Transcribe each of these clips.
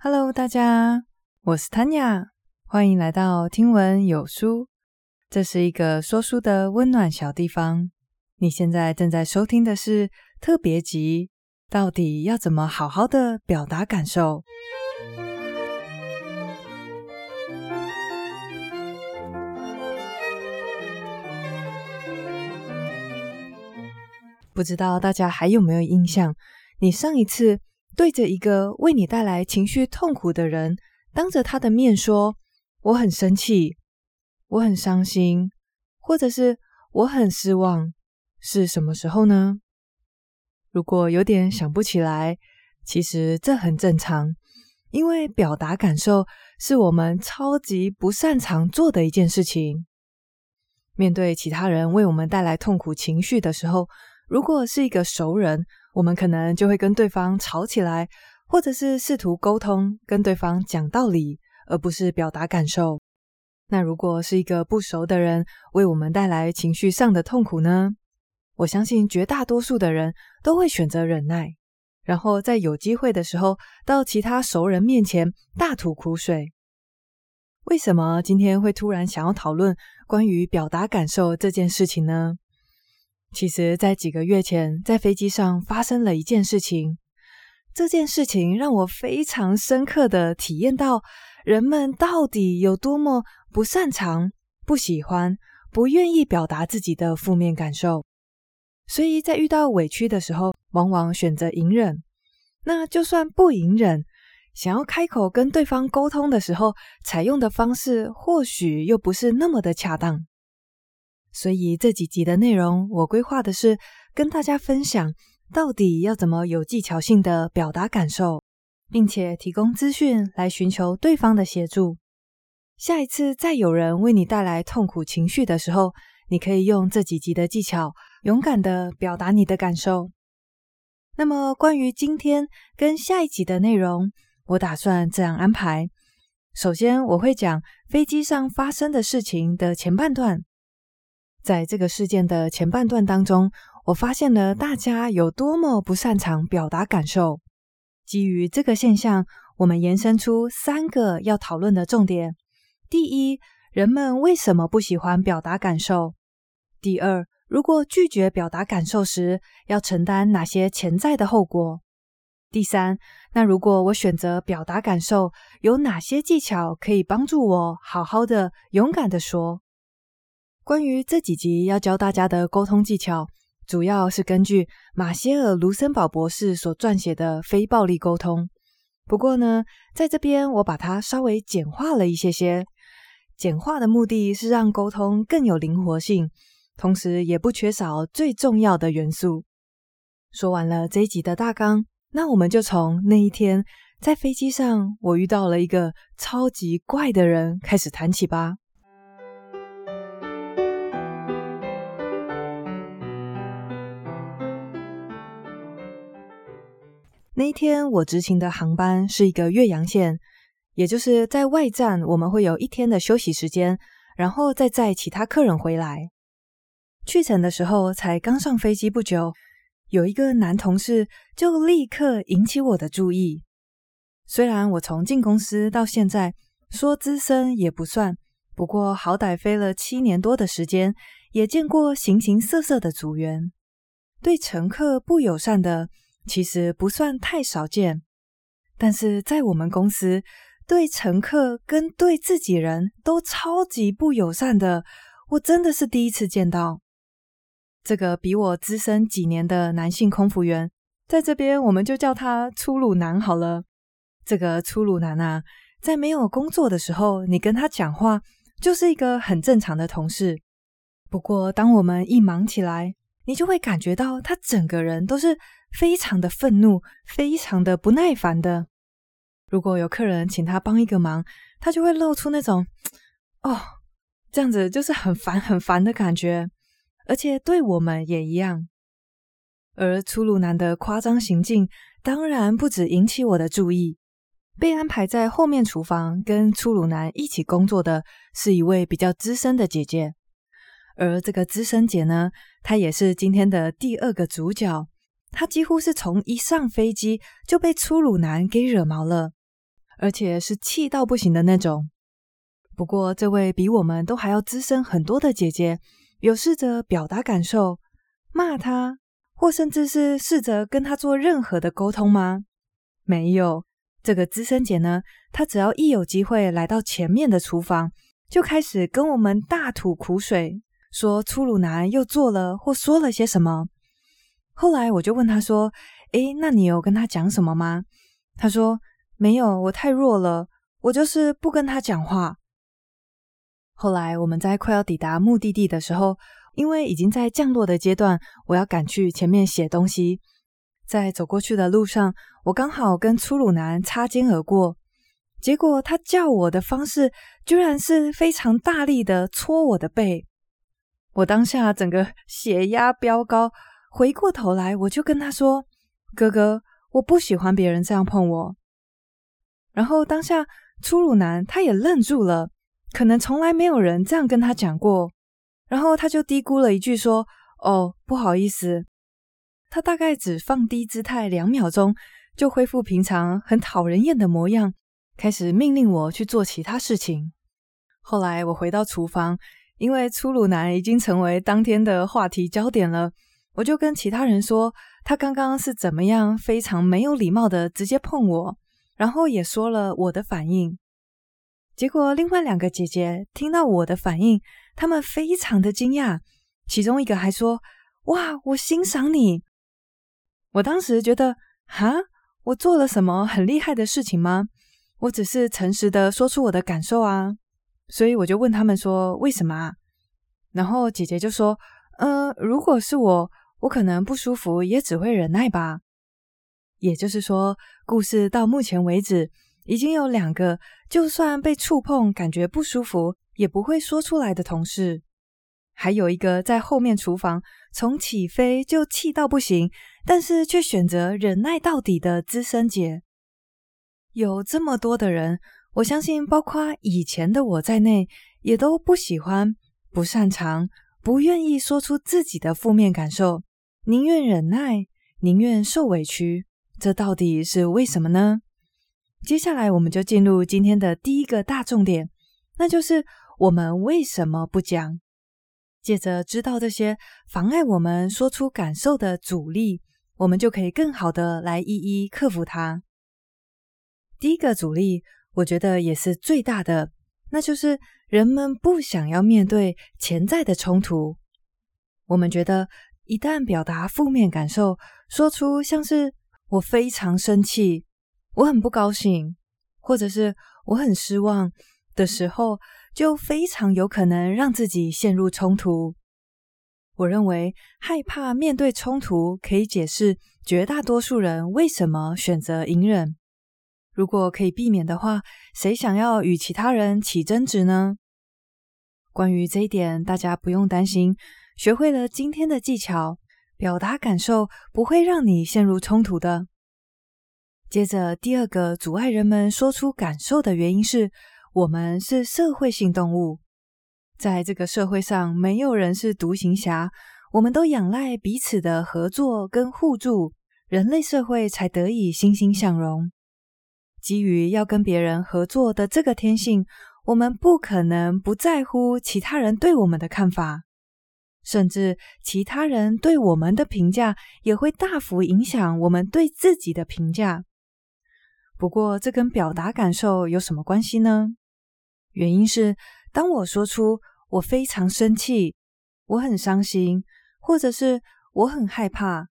Hello，大家，我是 Tanya，欢迎来到听闻有书。这是一个说书的温暖小地方。你现在正在收听的是特别集，到底要怎么好好的表达感受？不知道大家还有没有印象？你上一次对着一个为你带来情绪痛苦的人，当着他的面说“我很生气，我很伤心”，或者是“我很失望”，是什么时候呢？如果有点想不起来，其实这很正常，因为表达感受是我们超级不擅长做的一件事情。面对其他人为我们带来痛苦情绪的时候，如果是一个熟人，我们可能就会跟对方吵起来，或者是试图沟通，跟对方讲道理，而不是表达感受。那如果是一个不熟的人为我们带来情绪上的痛苦呢？我相信绝大多数的人都会选择忍耐，然后在有机会的时候到其他熟人面前大吐苦水。为什么今天会突然想要讨论关于表达感受这件事情呢？其实，在几个月前，在飞机上发生了一件事情。这件事情让我非常深刻的体验到，人们到底有多么不擅长、不喜欢、不愿意表达自己的负面感受。所以在遇到委屈的时候，往往选择隐忍。那就算不隐忍，想要开口跟对方沟通的时候，采用的方式或许又不是那么的恰当。所以这几集的内容，我规划的是跟大家分享，到底要怎么有技巧性的表达感受，并且提供资讯来寻求对方的协助。下一次再有人为你带来痛苦情绪的时候，你可以用这几集的技巧，勇敢的表达你的感受。那么关于今天跟下一集的内容，我打算这样安排：首先我会讲飞机上发生的事情的前半段。在这个事件的前半段当中，我发现了大家有多么不擅长表达感受。基于这个现象，我们延伸出三个要讨论的重点：第一，人们为什么不喜欢表达感受；第二，如果拒绝表达感受时，要承担哪些潜在的后果；第三，那如果我选择表达感受，有哪些技巧可以帮助我好好的、勇敢的说。关于这几集要教大家的沟通技巧，主要是根据马歇尔·卢森堡博士所撰写的《非暴力沟通》。不过呢，在这边我把它稍微简化了一些些。简化的目的是让沟通更有灵活性，同时也不缺少最重要的元素。说完了这一集的大纲，那我们就从那一天在飞机上我遇到了一个超级怪的人开始谈起吧。那一天，我执勤的航班是一个岳阳线，也就是在外站，我们会有一天的休息时间，然后再载其他客人回来。去程的时候，才刚上飞机不久，有一个男同事就立刻引起我的注意。虽然我从进公司到现在，说资深也不算，不过好歹飞了七年多的时间，也见过形形色色的组员，对乘客不友善的。其实不算太少见，但是在我们公司，对乘客跟对自己人都超级不友善的，我真的是第一次见到。这个比我资深几年的男性空服员，在这边我们就叫他粗鲁男好了。这个粗鲁男啊，在没有工作的时候，你跟他讲话就是一个很正常的同事。不过，当我们一忙起来，你就会感觉到他整个人都是。非常的愤怒，非常的不耐烦的。如果有客人请他帮一个忙，他就会露出那种“哦”，这样子就是很烦很烦的感觉。而且对我们也一样。而粗鲁男的夸张行径，当然不止引起我的注意。被安排在后面厨房跟粗鲁男一起工作的是一位比较资深的姐姐，而这个资深姐呢，她也是今天的第二个主角。他几乎是从一上飞机就被粗鲁男给惹毛了，而且是气到不行的那种。不过，这位比我们都还要资深很多的姐姐，有试着表达感受，骂他，或甚至是试着跟他做任何的沟通吗？没有。这个资深姐呢，她只要一有机会来到前面的厨房，就开始跟我们大吐苦水，说粗鲁男又做了或说了些什么。后来我就问他说：“诶，那你有跟他讲什么吗？”他说：“没有，我太弱了，我就是不跟他讲话。”后来我们在快要抵达目的地的时候，因为已经在降落的阶段，我要赶去前面写东西。在走过去的路上，我刚好跟粗鲁男擦肩而过，结果他叫我的方式居然是非常大力的搓我的背，我当下整个 血压飙高，回过头来我就跟他说：“哥哥，我不喜欢别人这样碰我。”然后当下粗鲁男他也愣住了，可能从来没有人这样跟他讲过，然后他就嘀咕了一句说：“哦，不好意思。”他大概只放低姿态两秒钟，就恢复平常很讨人厌的模样，开始命令我去做其他事情。后来我回到厨房，因为粗鲁男已经成为当天的话题焦点了，我就跟其他人说他刚刚是怎么样非常没有礼貌的直接碰我，然后也说了我的反应。结果另外两个姐姐听到我的反应，她们非常的惊讶，其中一个还说：“哇，我欣赏你。”我当时觉得，哈，我做了什么很厉害的事情吗？我只是诚实的说出我的感受啊，所以我就问他们说，为什么啊？然后姐姐就说，呃，如果是我，我可能不舒服，也只会忍耐吧。也就是说，故事到目前为止，已经有两个，就算被触碰，感觉不舒服，也不会说出来的同事。还有一个在后面厨房，从起飞就气到不行，但是却选择忍耐到底的资深姐。有这么多的人，我相信包括以前的我在内，也都不喜欢、不擅长、不愿意说出自己的负面感受，宁愿忍耐，宁愿受委屈。这到底是为什么呢？接下来我们就进入今天的第一个大重点，那就是我们为什么不讲。借着知道这些妨碍我们说出感受的阻力，我们就可以更好的来一一克服它。第一个阻力，我觉得也是最大的，那就是人们不想要面对潜在的冲突。我们觉得，一旦表达负面感受，说出像是“我非常生气”“我很不高兴”或者是“我很失望”的时候，就非常有可能让自己陷入冲突。我认为害怕面对冲突可以解释绝大多数人为什么选择隐忍。如果可以避免的话，谁想要与其他人起争执呢？关于这一点，大家不用担心。学会了今天的技巧，表达感受不会让你陷入冲突的。接着，第二个阻碍人们说出感受的原因是，我们是社会性动物，在这个社会上，没有人是独行侠，我们都仰赖彼此的合作跟互助，人类社会才得以欣欣向荣。基于要跟别人合作的这个天性，我们不可能不在乎其他人对我们的看法，甚至其他人对我们的评价也会大幅影响我们对自己的评价。不过，这跟表达感受有什么关系呢？原因是，当我说出我非常生气、我很伤心，或者是我很害怕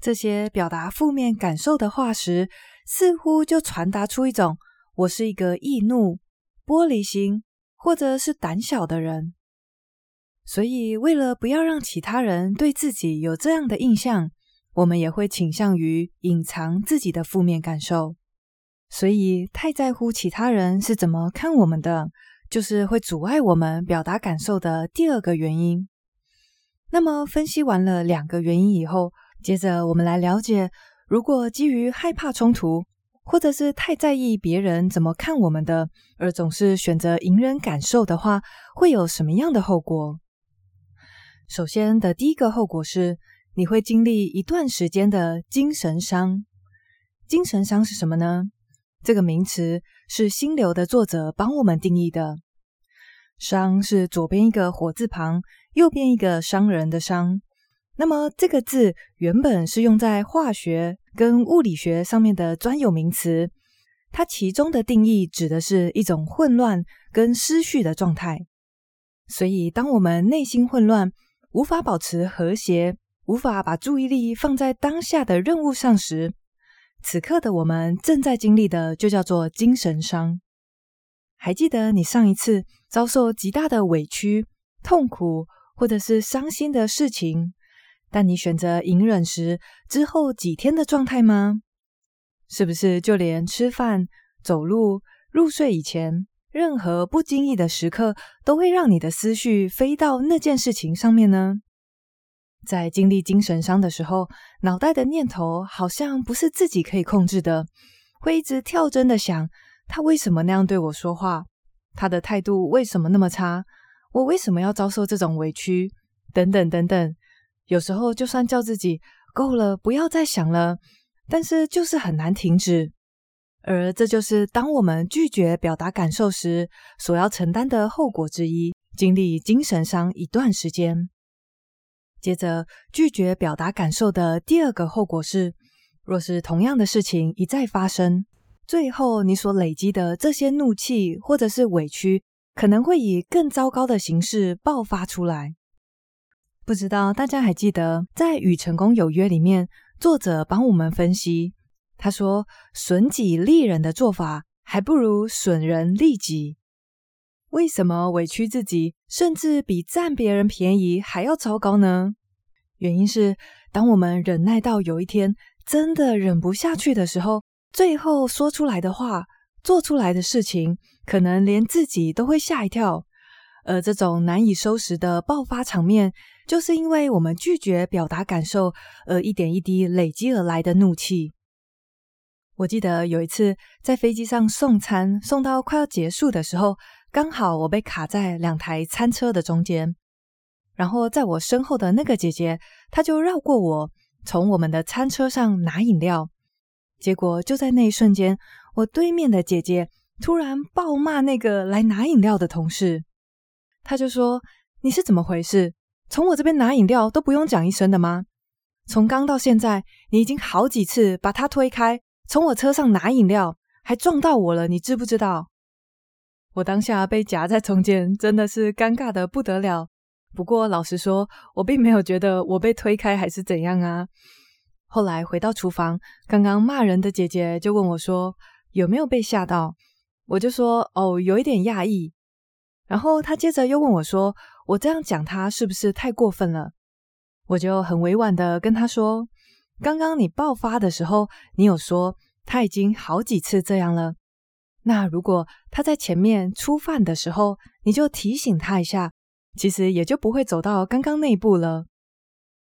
这些表达负面感受的话时，似乎就传达出一种我是一个易怒、玻璃心，或者是胆小的人。所以，为了不要让其他人对自己有这样的印象，我们也会倾向于隐藏自己的负面感受。所以，太在乎其他人是怎么看我们的，就是会阻碍我们表达感受的第二个原因。那么，分析完了两个原因以后，接着我们来了解，如果基于害怕冲突，或者是太在意别人怎么看我们的，而总是选择隐忍感受的话，会有什么样的后果？首先的第一个后果是，你会经历一段时间的精神伤。精神伤是什么呢？这个名词是心流的作者帮我们定义的。伤是左边一个火字旁，右边一个伤人的伤。那么这个字原本是用在化学跟物理学上面的专有名词，它其中的定义指的是一种混乱跟失序的状态。所以，当我们内心混乱，无法保持和谐，无法把注意力放在当下的任务上时，此刻的我们正在经历的就叫做精神伤。还记得你上一次遭受极大的委屈、痛苦或者是伤心的事情，但你选择隐忍时之后几天的状态吗？是不是就连吃饭、走路、入睡以前，任何不经意的时刻，都会让你的思绪飞到那件事情上面呢？在经历精神伤的时候，脑袋的念头好像不是自己可以控制的，会一直跳针的想：他为什么那样对我说话？他的态度为什么那么差？我为什么要遭受这种委屈？等等等等。有时候就算叫自己够了，不要再想了，但是就是很难停止。而这就是当我们拒绝表达感受时所要承担的后果之一，经历精神伤一段时间。接着，拒绝表达感受的第二个后果是，若是同样的事情一再发生，最后你所累积的这些怒气或者是委屈，可能会以更糟糕的形式爆发出来。不知道大家还记得，在《与成功有约》里面，作者帮我们分析。他说：“损己利人的做法，还不如损人利己。为什么委屈自己，甚至比占别人便宜还要糟糕呢？原因是，当我们忍耐到有一天真的忍不下去的时候，最后说出来的话、做出来的事情，可能连自己都会吓一跳。而这种难以收拾的爆发场面，就是因为我们拒绝表达感受，而一点一滴累积而来的怒气。”我记得有一次在飞机上送餐，送到快要结束的时候，刚好我被卡在两台餐车的中间。然后在我身后的那个姐姐，她就绕过我，从我们的餐车上拿饮料。结果就在那一瞬间，我对面的姐姐突然暴骂那个来拿饮料的同事，她就说：“你是怎么回事？从我这边拿饮料都不用讲一声的吗？从刚到现在，你已经好几次把他推开。”从我车上拿饮料，还撞到我了，你知不知道？我当下被夹在中间，真的是尴尬的不得了。不过老实说，我并没有觉得我被推开还是怎样啊。后来回到厨房，刚刚骂人的姐姐就问我说：“有没有被吓到？”我就说：“哦，有一点讶异。”然后她接着又问我说：“我这样讲她是不是太过分了？”我就很委婉的跟她说。刚刚你爆发的时候，你有说他已经好几次这样了。那如果他在前面初犯的时候，你就提醒他一下，其实也就不会走到刚刚那一步了。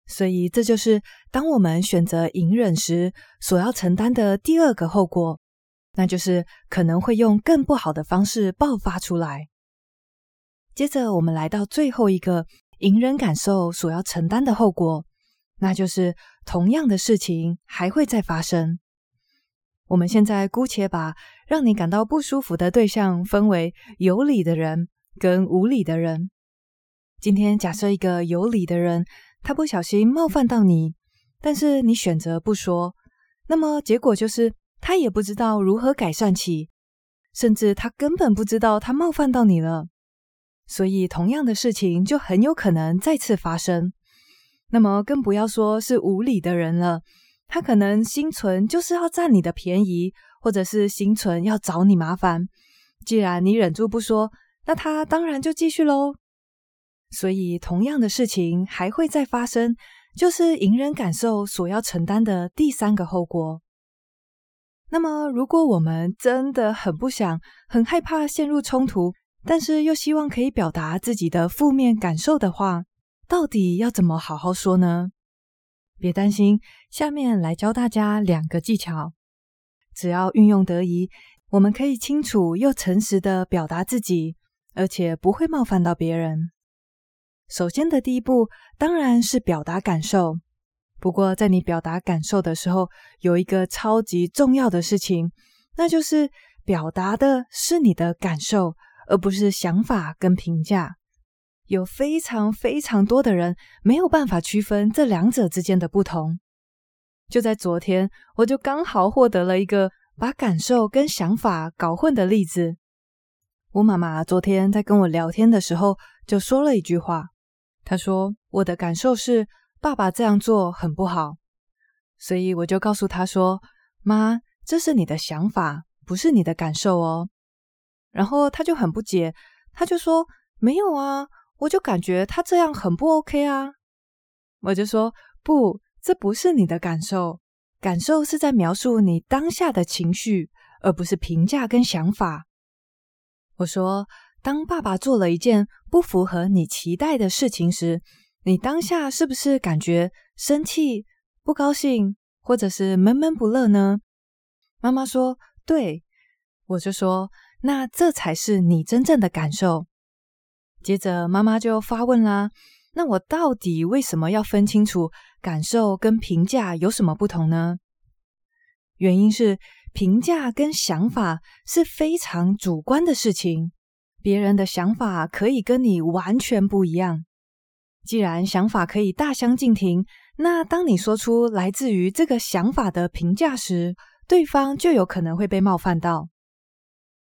所以这就是当我们选择隐忍时所要承担的第二个后果，那就是可能会用更不好的方式爆发出来。接着我们来到最后一个隐忍感受所要承担的后果。那就是同样的事情还会再发生。我们现在姑且把让你感到不舒服的对象分为有理的人跟无理的人。今天假设一个有理的人，他不小心冒犯到你，但是你选择不说，那么结果就是他也不知道如何改善起，甚至他根本不知道他冒犯到你了。所以同样的事情就很有可能再次发生。那么更不要说是无理的人了，他可能心存就是要占你的便宜，或者是心存要找你麻烦。既然你忍住不说，那他当然就继续喽。所以同样的事情还会再发生，就是隐忍感受所要承担的第三个后果。那么如果我们真的很不想、很害怕陷入冲突，但是又希望可以表达自己的负面感受的话，到底要怎么好好说呢？别担心，下面来教大家两个技巧。只要运用得宜，我们可以清楚又诚实的表达自己，而且不会冒犯到别人。首先的第一步当然是表达感受。不过，在你表达感受的时候，有一个超级重要的事情，那就是表达的是你的感受，而不是想法跟评价。有非常非常多的人没有办法区分这两者之间的不同。就在昨天，我就刚好获得了一个把感受跟想法搞混的例子。我妈妈昨天在跟我聊天的时候，就说了一句话。她说：“我的感受是爸爸这样做很不好。”所以我就告诉她说：“妈，这是你的想法，不是你的感受哦。”然后她就很不解，她就说：“没有啊。”我就感觉他这样很不 OK 啊！我就说，不，这不是你的感受，感受是在描述你当下的情绪，而不是评价跟想法。我说，当爸爸做了一件不符合你期待的事情时，你当下是不是感觉生气、不高兴，或者是闷闷不乐呢？妈妈说，对。我就说，那这才是你真正的感受。接着妈妈就发问啦：“那我到底为什么要分清楚感受跟评价有什么不同呢？”原因是评价跟想法是非常主观的事情，别人的想法可以跟你完全不一样。既然想法可以大相径庭，那当你说出来自于这个想法的评价时，对方就有可能会被冒犯到。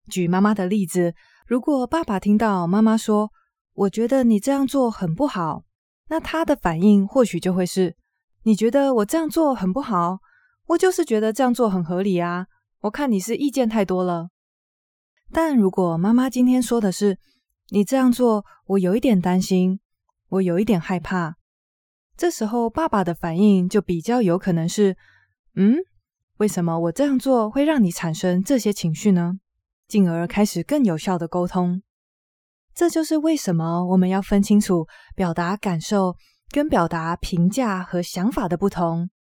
举妈妈的例子，如果爸爸听到妈妈说，我觉得你这样做很不好，那他的反应或许就会是：你觉得我这样做很不好？我就是觉得这样做很合理啊！我看你是意见太多了。但如果妈妈今天说的是：你这样做，我有一点担心，我有一点害怕。这时候爸爸的反应就比较有可能是：嗯，为什么我这样做会让你产生这些情绪呢？进而开始更有效的沟通。这就是为什么我们要分清楚表达感受跟表达评价和想法的不同。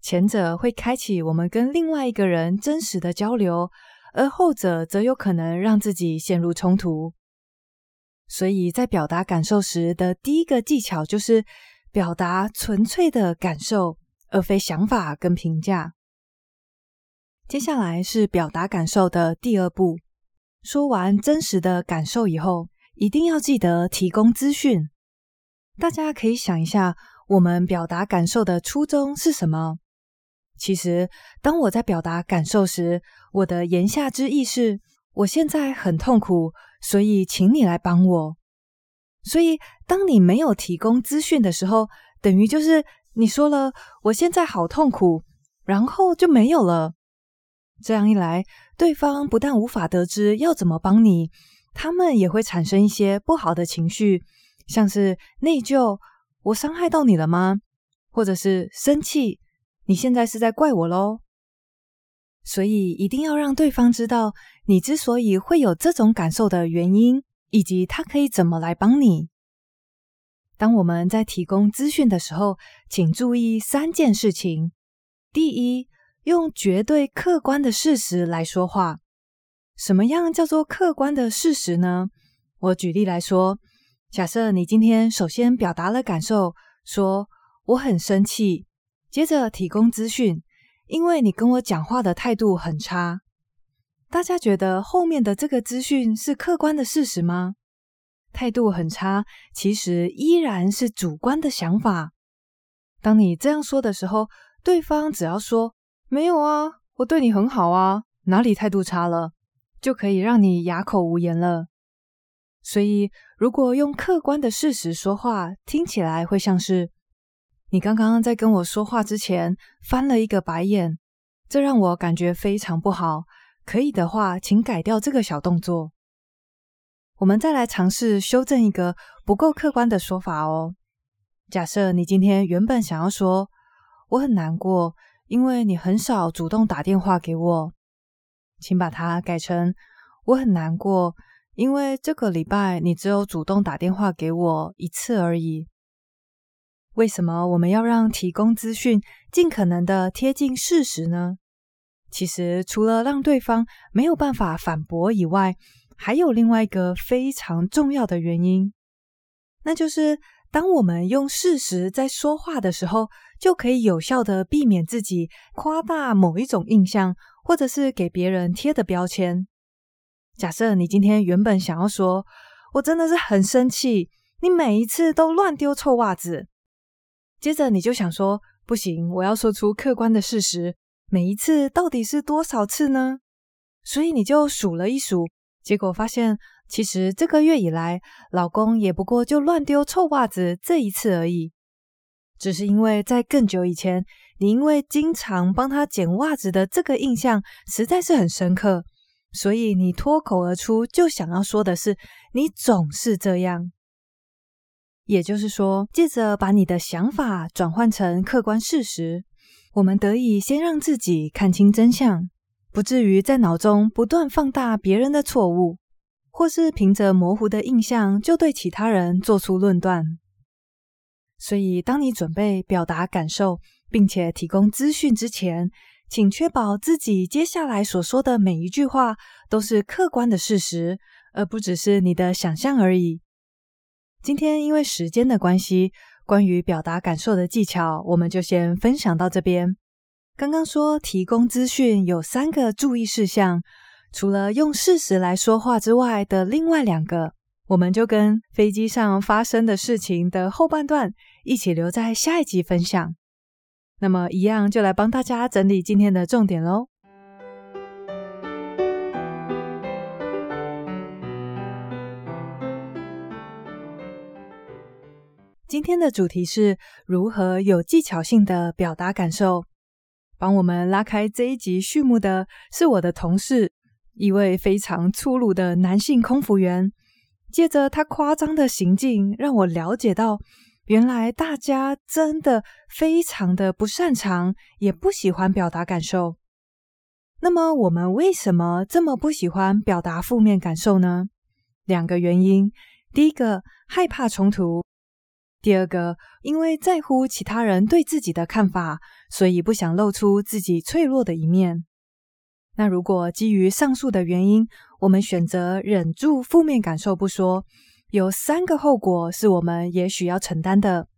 前者会开启我们跟另外一个人真实的交流，而后者则有可能让自己陷入冲突。所以在表达感受时的第一个技巧就是表达纯粹的感受，而非想法跟评价。接下来是表达感受的第二步。说完真实的感受以后，一定要记得提供资讯。大家可以想一下，我们表达感受的初衷是什么？其实，当我在表达感受时，我的言下之意是，我现在很痛苦，所以请你来帮我。所以，当你没有提供资讯的时候，等于就是你说了“我现在好痛苦”，然后就没有了。这样一来，对方不但无法得知要怎么帮你，他们也会产生一些不好的情绪，像是内疚，我伤害到你了吗？或者是生气，你现在是在怪我喽？所以一定要让对方知道你之所以会有这种感受的原因，以及他可以怎么来帮你。当我们在提供资讯的时候，请注意三件事情：第一，用绝对客观的事实来说话。什么样叫做客观的事实呢？我举例来说，假设你今天首先表达了感受，说我很生气，接着提供资讯，因为你跟我讲话的态度很差。大家觉得后面的这个资讯是客观的事实吗？态度很差，其实依然是主观的想法。当你这样说的时候，对方只要说，没有啊，我对你很好啊，哪里态度差了，就可以让你哑口无言了。所以，如果用客观的事实说话，听起来会像是你刚刚在跟我说话之前翻了一个白眼，这让我感觉非常不好。可以的话，请改掉这个小动作。我们再来尝试修正一个不够客观的说法哦。假设你今天原本想要说我很难过。因为你很少主动打电话给我，请把它改成我很难过，因为这个礼拜你只有主动打电话给我一次而已。为什么我们要让提供资讯尽可能的贴近事实呢？其实除了让对方没有办法反驳以外，还有另外一个非常重要的原因，那就是。当我们用事实在说话的时候，就可以有效地避免自己夸大某一种印象，或者是给别人贴的标签。假设你今天原本想要说，我真的是很生气，你每一次都乱丢臭袜子。接着你就想说，不行，我要说出客观的事实，每一次到底是多少次呢？所以你就数了一数，结果发现，其实这个月以来，老公也不过就乱丢臭袜子这一次而已。只是因为在更久以前，你因为经常帮他捡袜子的这个印象实在是很深刻。所以你脱口而出就想要说的是，你总是这样。也就是说，借着把你的想法转换成客观事实，我们得以先让自己看清真相，不至于在脑中不断放大别人的错误，或是凭着模糊的印象就对其他人做出论断。所以，当你准备表达感受，并且提供资讯之前，请确保自己接下来所说的每一句话都是客观的事实，而不只是你的想象而已。今天因为时间的关系，关于表达感受的技巧，我们就先分享到这边。刚刚说提供资讯有三个注意事项，除了用事实来说话之外的另外两个，我们就跟飞机上发生的事情的后半段一起留在下一集分享。那么，一样就来帮大家整理今天的重点喽。今天的主题是如何有技巧性的表达感受。帮我们拉开这一集序幕的是我的同事，一位非常粗鲁的男性空服员。借着他夸张的行径，让我了解到。原来大家真的非常的不擅长，也不喜欢表达感受。那么我们为什么这么不喜欢表达负面感受呢？两个原因：第一个，害怕冲突；第二个，因为在乎其他人对自己的看法，所以不想露出自己脆弱的一面。那如果基于上述的原因，我们选择忍住负面感受不说。有三个后果是我们也许要承担的。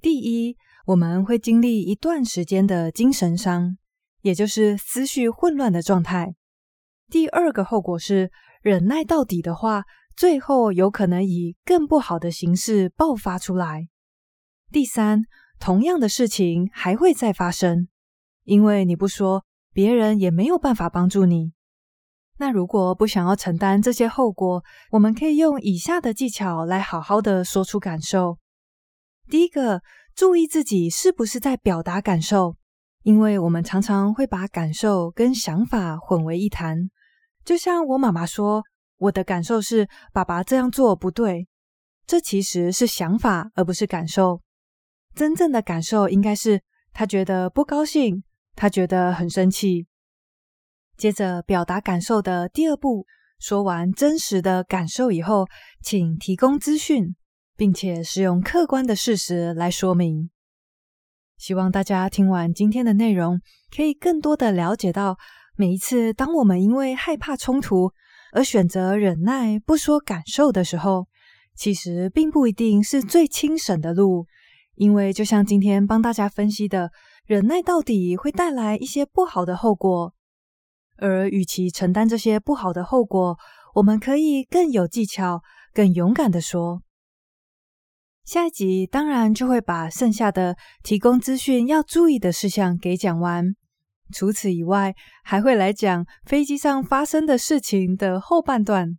第一，我们会经历一段时间的精神伤，也就是思绪混乱的状态。第二个后果是，忍耐到底的话，最后有可能以更不好的形式爆发出来。第三，同样的事情还会再发生，因为你不说，别人也没有办法帮助你。那如果不想要承担这些后果，我们可以用以下的技巧来好好的说出感受。第一个，注意自己是不是在表达感受，因为我们常常会把感受跟想法混为一谈。就像我妈妈说，我的感受是爸爸这样做不对，这其实是想法而不是感受。真正的感受应该是他觉得不高兴，他觉得很生气。接着表达感受的第二步，说完真实的感受以后，请提供资讯，并且使用客观的事实来说明。希望大家听完今天的内容，可以更多的了解到，每一次当我们因为害怕冲突而选择忍耐不说感受的时候，其实并不一定是最轻省的路，因为就像今天帮大家分析的，忍耐到底会带来一些不好的后果。而与其承担这些不好的后果，我们可以更有技巧、更勇敢的说。下一集当然就会把剩下的提供资讯要注意的事项给讲完。除此以外，还会来讲飞机上发生的事情的后半段。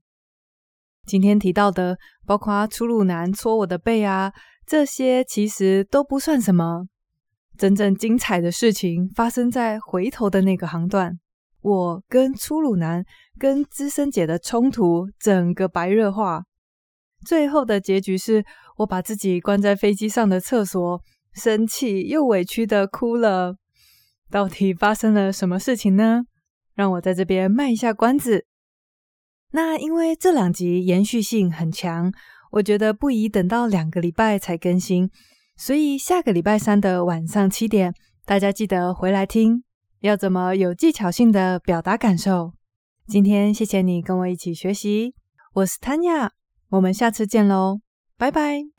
今天提到的，包括粗鲁男戳我的背啊，这些其实都不算什么。真正精彩的事情发生在回头的那个航段。我跟粗鲁男跟资深姐的冲突，整个白热化。最后的结局是我把自己关在飞机上的厕所，生气又委屈的哭了。到底发生了什么事情呢？让我在这边卖一下关子。那因为这两集延续性很强，我觉得不宜等到两个礼拜才更新，所以下个礼拜三的晚上七点，大家记得回来听。要怎么有技巧性的表达感受？今天谢谢你跟我一起学习，我是 Tanya，我们下次见喽，拜拜。